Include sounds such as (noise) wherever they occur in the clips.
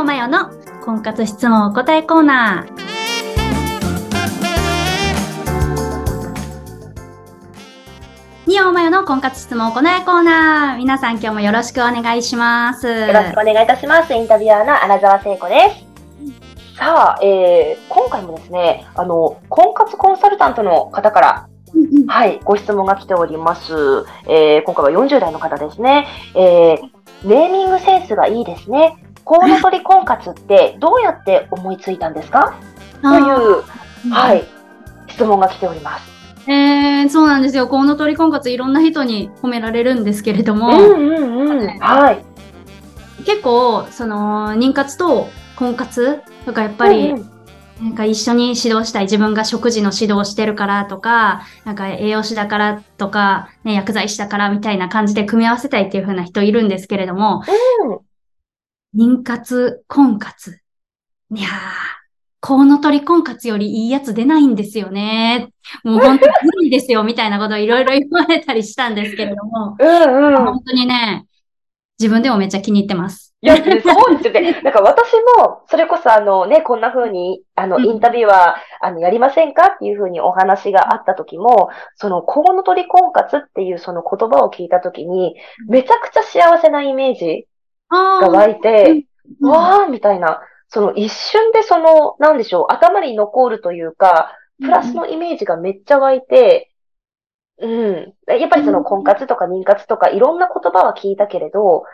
オマヨの婚活質問お答えコーナー。ニオマヨの婚活質問お答えコーナー。皆さん今日もよろしくお願いします。よろしくお願いいたします。インタビュアーの荒澤聖子です。さあ、えー、今回もですね、あの、婚活コンサルタントの方から、はい、ご質問が来ております。えー、今回は40代の方ですね。えー、ネーミングセンスがいいですね。コウノトリ婚活ってどうやって思いついたんですか？という、はい、質問が来ております。えー、そうなんですよ。コウノトリ婚活いろんな人に褒められるんですけれども、うんうんうん。はい。結構、その、妊活と婚活とかやっぱり、うんうんなんか一緒に指導したい自分が食事の指導をしてるからとか、なんか栄養士だからとか、ね、薬剤師だからみたいな感じで組み合わせたいっていう風な人いるんですけれども、妊活、婚活。いやー、コウノトリ婚活よりいいやつ出ないんですよね。もう本当に無理ですよみたいなことをいろいろ言われたりしたんですけれども、うんうん。本当にね、自分でもめっちゃ気に入ってます。いや、そうですよね。なんか私も、それこそあのね、こんな風に、あの、うんインタビュアー、あの、やりませんかっていう風にお話があった時も、その、コウノトリ婚活っていうその言葉を聞いた時に、めちゃくちゃ幸せなイメージあが湧いて、うんわーみたいな、その一瞬でその、なんでしょう、頭に残るというか、プラスのイメージがめっちゃ湧いて、うん。やっぱりその婚活とか妊活とかいろんな言葉は聞いたけれど、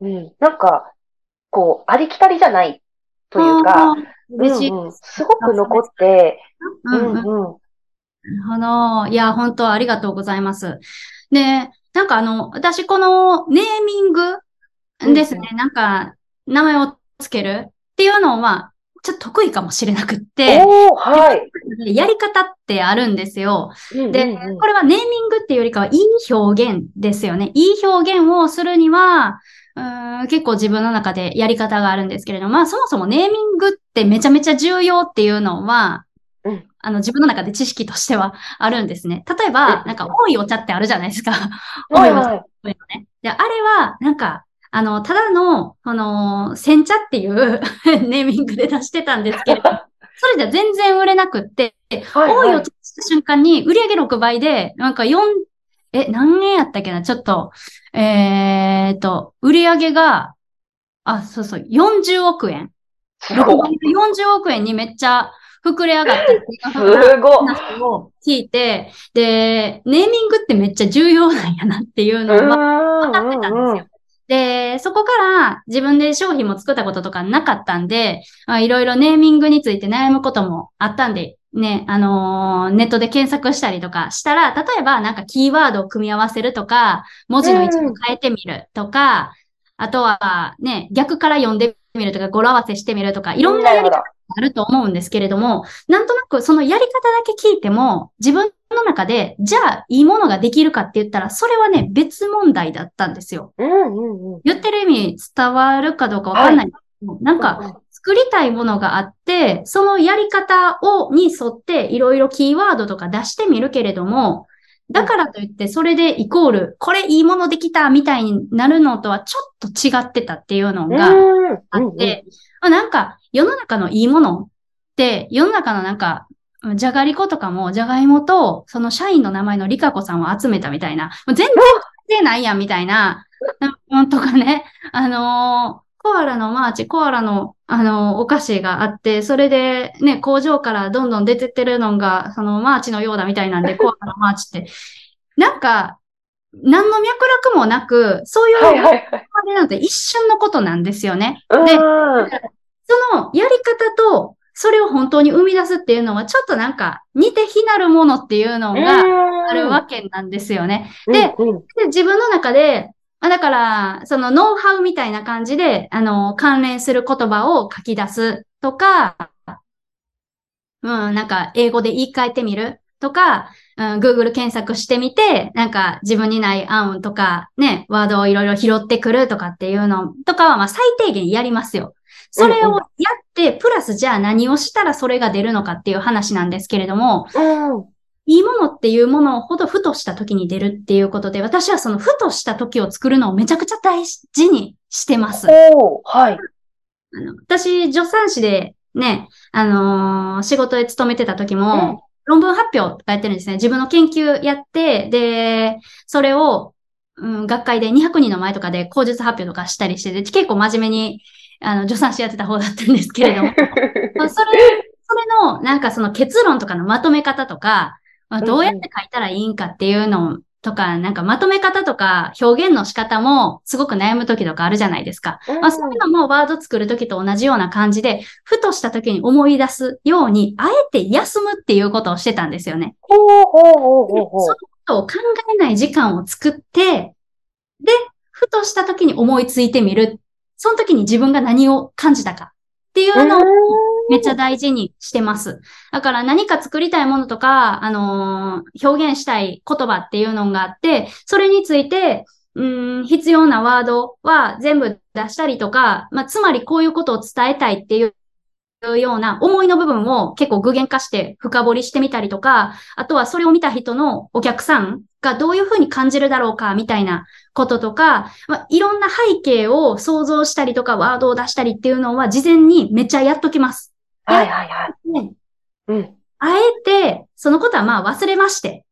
うん。なんか、こう、ありきたりじゃないというか。うんうん、すごく残って、ううんうんんうん。なるほど。いや、本当ありがとうございます。で、なんかあの、私このネーミングですね、なんか、名前をつける？っていうのは、ちょっと得意かもしれなくって、はい。やり方ってあるんですよ。で、うんうんうんこれはネーミングっていうよりかはいい表現ですよね。いい表現をするには、うーん結構自分の中でやり方があるんですけれども、まあそもそもネーミングってめちゃめちゃ重要っていうのは、うんあの自分の中で知識としてはあるんですね。例えば、うんなんか多いお茶ってあるじゃないですか。はいはい。多いのね。で、あれは、なんか、あの、ただの、この、煎茶っていう (laughs) ネーミングで出してたんですけれど、(laughs) それじゃ全然売れなくって、はいはい多いお茶した瞬間に売上6倍で、なんか4、え、何円やったっけな？ちょっと、えーっと、売上が、あ、そうそう、40億円。6すごい。倍で40億円にめっちゃ膨れ上がっていうす。話を聞いて、で、ネーミングってめっちゃ重要なんやなっていうのは、分かってたんですよ。で、そこから自分で商品も作ったこととかなかったんで、いろいろネーミングについて悩むこともあったんで、ね、あのーネットで検索したりとかしたら、例えばなんかキーワードを組み合わせるとか、文字の位置を変えてみるとか、あとはね、逆から読んでみるとか、語呂合わせしてみるとか、いろんなやり方があると思うんですけれども、なんとなくそのやり方だけ聞いても、自分の中で、じゃあいいものができるかって言ったら、それはね、別問題だったんですよ。うんうんうん。言ってる意味伝わるかどうかわかんないんですけど、なんか、作りたいものがあって、そのやり方を、に沿っていろいろキーワードとか出してみるけれども、だからといってそれでイコール、これいいものできたみたいになるのとはちょっと違ってたっていうのうんがうんあって、あなんか世の中のいいものって、世の中のなんか、じゃがりことかも、じゃがいもと、その社員の名前のリカ子さんを集めたみたいな、もう全然関係ないやんみたいな、なんとかね、あのーコアラのマーチ、コアラの、あのーお菓子があって、それでね、工場からどんどん出てってるのが、そのマーチのようだみたいなんで、(laughs) コアラのマーチって、なんか、何の脈絡もなく、そういうのがはいはいはい。生まれるのって一瞬のことなんですよね。うん。でそのやり方と、それを本当に生み出すっていうのは、ちょっとなんか、似て非なるものっていうのがあるわけなんですよね。でうんうんで、自分の中で、あだから、そのノウハウみたいな感じで、あの、関連する言葉を書き出すとか、うん、なんか、英語で言い換えてみるとか、うん、Google 検索してみて、なんか自分にない案とか、ね、ワードをいろいろ拾ってくるとかっていうのとかは、まあ最低限やりますよ。それをやって、プラスじゃあ何をしたらそれが出るのかっていう話なんですけれども、うん。いいものっていうものほどふとした時に出るっていうことで、私はそのふとした時を作るのをめちゃくちゃ大事にしてます。はい。あの私、助産師でね、あのー仕事で勤めてた時も、うん論文発表とかやってるんですね。自分の研究やって、で、それを、うん、学会で200人の前とかで口述発表とかしたりしてて、結構真面目に、あの、助産師やってた方だったんですけれども、まあそれ、それの、なんかその結論とかのまとめ方とか、まあ、どうやって書いたらいいんかっていうのとか、なんかまとめ方とか表現の仕方もすごく悩む時とかあるじゃないですか。まあ、そういうのもワード作る時と同じような感じで、ふとした時に思い出すように、あえて休むっていうことをしてたんですよね。ほうほうほうほうほうそのことを考えない時間を作って、で、ふとした時に思いついてみる。その時に自分が何を感じたかっていうのをめっちゃ大事にしてます。だから何か作りたいものとか、あのー表現したい言葉っていうのがあって、それについて、うーん、必要なワードは全部出したりとか、まあ、つまりこういうことを伝えたいっていうような思いの部分を結構具現化して深掘りしてみたりとか、あとはそれを見た人のお客さんがどういうふうに感じるだろうかみたいなこととか、まあ、いろんな背景を想像したりとかワードを出したりっていうのは事前にめっちゃやっときます。はいはいはい。ねうん。あえて、そのことはまあ忘れまして、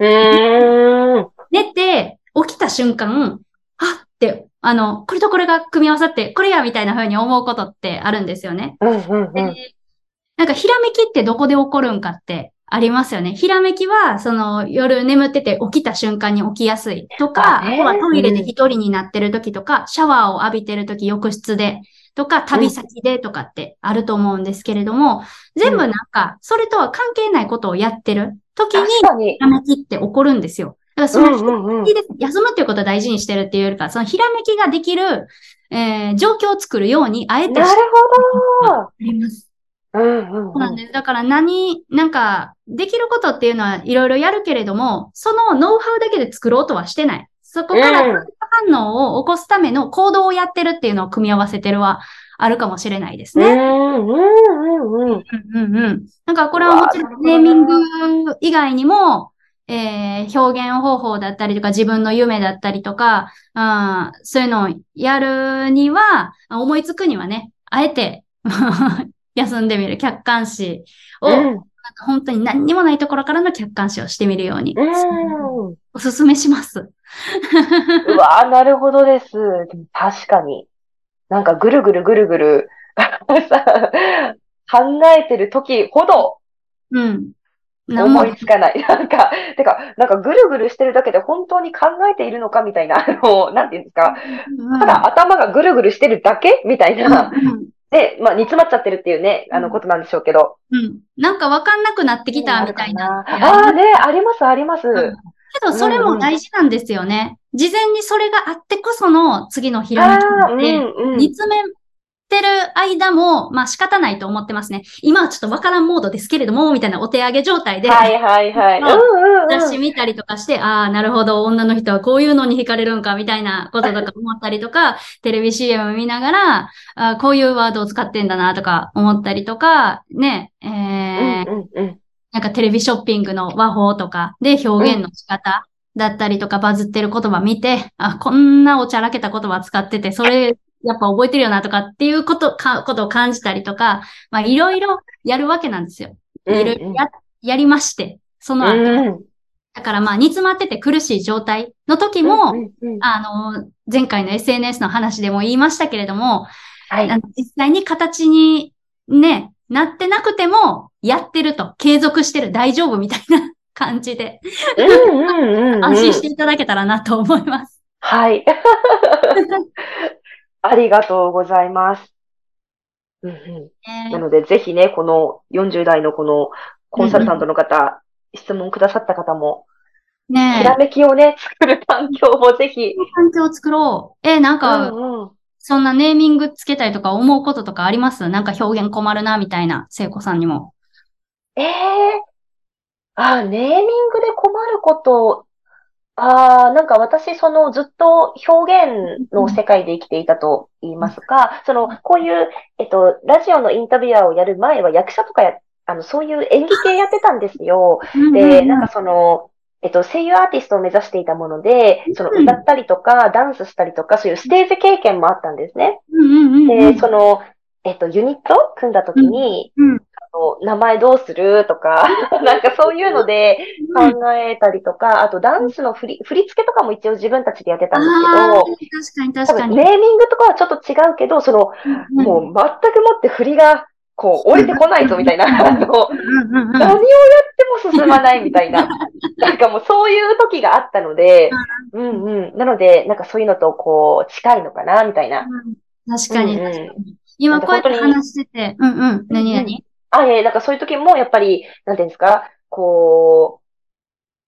うーん。寝て起きた瞬間、ああの、これとこれが組み合わさって、これやみたいな風に思うことってあるんですよね。うんうんでうん。なんか、ひらめきってどこで起こるんかってありますよね。ひらめきは、その、夜眠ってて起きた瞬間に起きやすいとか、あとはトイレで一人になってる時とか、シャワーを浴びてる時、浴室で、とか、旅先でとかってあると思うんですけれども、全部なんか、それとは関係ないことをやってる時にひ。らめきって起こるんですよ。だからその休むっていうことを大事にしてるっていうよりか、そのひらめきができる、えー状況を作るように、あえてなるほど。あります。うんうんうん。そうなんです。だから何、なんか、できることっていうのはいろいろやるけれども、そのノウハウだけで作ろうとはしてない。そこからうん反応を起こすための行動をやってるっていうのを組み合わせてるはあるかもしれないですね。うんうんうんうん。うんうんうん。なんかこれはもちろんネーミング以外にも、えー表現方法だったりとか自分の夢だったりとか、うん、そういうのをやるには、思いつくにはね、あえて (laughs) 休んでみる客観視を、なんうんか本当に何にもないところからの客観視をしてみるように、うん。おすすめします。うわーなるほどです。確かに。なんかぐるぐるぐるぐる (laughs) さ考えてる時ほどうん。思いつかない。(laughs) なんか、てか、なんかぐるぐるしてるだけで本当に考えているのかみたいな、(laughs) あの、なんていうんですか。うんただ頭がぐるぐるしてるだけ？(laughs) みたいな。うんで、まあ煮詰まっちゃってるっていうね、あのことなんでしょうけど。うん。なんかわかんなくなってきたみたいな。ああね、あります、あります。うんけど、それも大事なんですよね。事前にそれがあってこその次のひらめきああ、うんなので、うん。煮詰めてる間も、まあ仕方ないと思ってますね。今はちょっとわからんモードですけれども、みたいなお手上げ状態で、はいはいはい。雑誌見たりとかして、ああ、なるほど、女の人はこういうのに惹かれるんか、みたいなこととか思ったりとか、(laughs) テレビ CM 見ながら、あーこういうワードを使ってんだな、とか思ったりとか、ね、えーうんうんうん。なんかテレビショッピングの和法とかで表現の仕方だったりとかバズってる言葉見て、あ、こんなおちゃらけた言葉使ってて、それやっぱ覚えてるよなとかっていうこと、か、ことを感じたりとか、まあいろいろやるわけなんですよ。いろいろや、やりまして、その後。うんだからまあ煮詰まってて苦しい状態の時も、うんうんうんあの、前回の SNS の話でも言いましたけれども、はい。あの実際に形にね、なってなくても、やってると、継続してる、大丈夫みたいな (laughs) 感じで、うんうんうんうん。(laughs) 安心していただけたらなと思います。はい。(laughs) ありがとうございます。うんうん、なので、ぜひね、この40代のこのコンサルタントの方、質問くださった方も、ねひらめきをね、作る環境をぜひ。環境を作ろう。え、なんか、うんうんそんなネーミングつけたりとか思うこととかあります？なんか表現困るな、みたいな、聖子さんにも。ええあ、ネーミングで困ること、ああ、なんか私、そのずっと表現の世界で生きていたと言いますか、その、こういう、えっと、ラジオのインタビュアーをやる前は役者とかや、あの、そういう演技系やってたんですよ。で、なんかその、えっと、声優アーティストを目指していたもので、そのうん歌ったりとか、ダンスしたりとか、そういうステージ経験もあったんですね。で、その、えっと、ユニット組んだ時に、うん。うん名前どうする？とか、(laughs) なんかそういうので考えたりとか、あとダンスの振り、振り付けとかも一応自分たちでやってたんですあー確けかに確かに。ど、ネーミングとかはちょっと違うけど、その、うんもう全くもって振りが、こう、降りてこないぞみたいな、(laughs) 何をやっても進まないみたいな、(laughs) なんかもうそういう時があったので、うん。うん。なので、なんかそういうのとこう、近いのかな、みたいな。確かにうんうん。確かに。今こうやって話してて、うんうん。何何？あ、ええなんかそういう時も、やっぱり、なんていうんですか、こ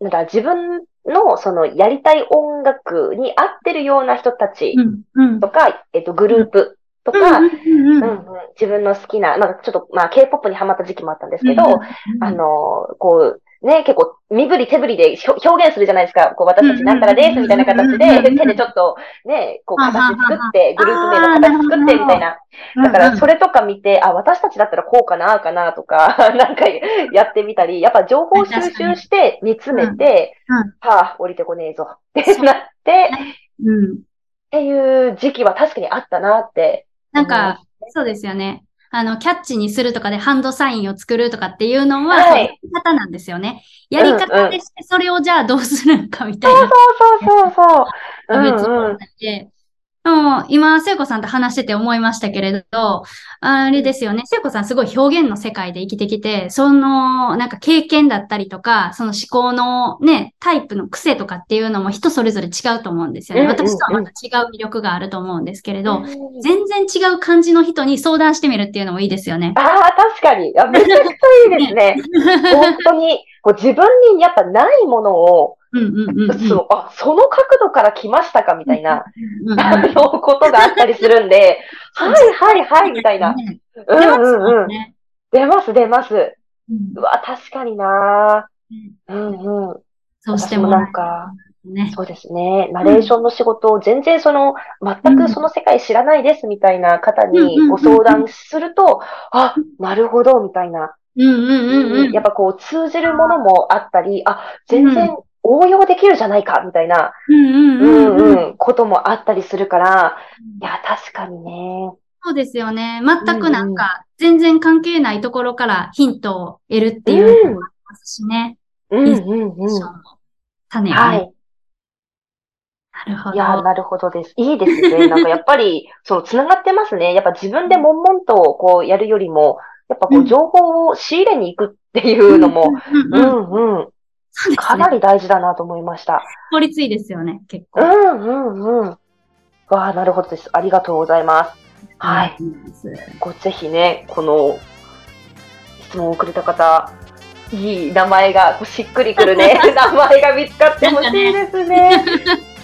う、なんだ、自分の、その、やりたい音楽に合ってるような人たちうんうん。とか、えっと、グループとか、うんうんうんうん。うん自分の好きな、まあちょっと、まあ K-POP にハマった時期もあったんですけど、あの、こう、ね、結構、身振り手振りで表現するじゃないですか。こう、私たちなんたらです、みたいな形で、手でちょっと、ね、こう、形作って、グループ名の形作って、みたいな。だから、それとか見て、あ、私たちだったらこうかな、かな、とか、(laughs) なんかやってみたり、やっぱ情報収集して、見つめて、はあ、降りてこねえぞ、ってなって、うん。っていう時期は確かにあったなって。なんか、そうですよね。あの、キャッチにするとかでハンドサインを作るとかっていうのは、やり方なんですよね。やり方でして、それをじゃあどうするのかみたいな。そうそうそうそう。うん別うんで。でも今、聖子さんと話してて思いましたけれど、あれですよね。聖子さんすごい表現の世界で生きてきて、その、なんか経験だったりとか、その思考のね、タイプの癖とかっていうのも人それぞれ違うと思うんですよね。私とはまた違う魅力があると思うんですけれど、うん全然違う感じの人に相談してみるっていうのもいいですよね。ああ、確かに。あめちゃくちゃいいですね。(laughs) 本当に、こう自分にやっぱないものを、うんうんうんうん。そのあ、その角度から来ましたかみたいな、あの、ことがあったりするんで、(laughs) はいはいはい、みたいな。ねうん出ます。出ます出ます。うわ、確かになうんうん。そうして私もなんか、ね。そうですね。ナレーションの仕事を全然その、全くその世界知らないですみたいな方にご相談すると、あ、なるほど、みたいな。うんうんうんうん。やっぱこう通じるものもあったり、あ、全然応用できるじゃないか、みたいな、うんうんううんんうん。うん、こともあったりするから、いや、確かにね。そうですよね。全くなんか、全然関係ないところからヒントを得るっていうのもありますしね。うん、うん、うん、種をね。はい。なるほいや、ど。なるほどです。いいですね。(laughs) なんかやっぱり、その、つながってますね。やっぱ自分で悶々とこうやるよりも、やっぱこううん情報を仕入れに行くっていうのも、うんうんね。かなり大事だなと思いました。効率いいですよね、結構。うん、うん、うん。わあ、なるほどです。ありがとうございます。はい。い。こうぜひね、この質問をくれた方、いい名前が、こうしっくりくるね、(laughs) 名前が見つかってほしいですね。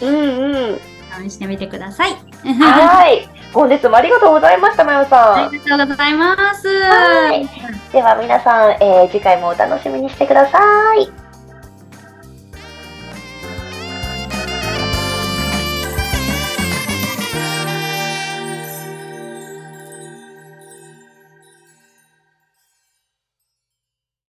うんうん。試してみてください。はい。本日もありがとうございました、まよさん。ありがとうございます。はいでは皆さん、えー次回もお楽しみにしてください。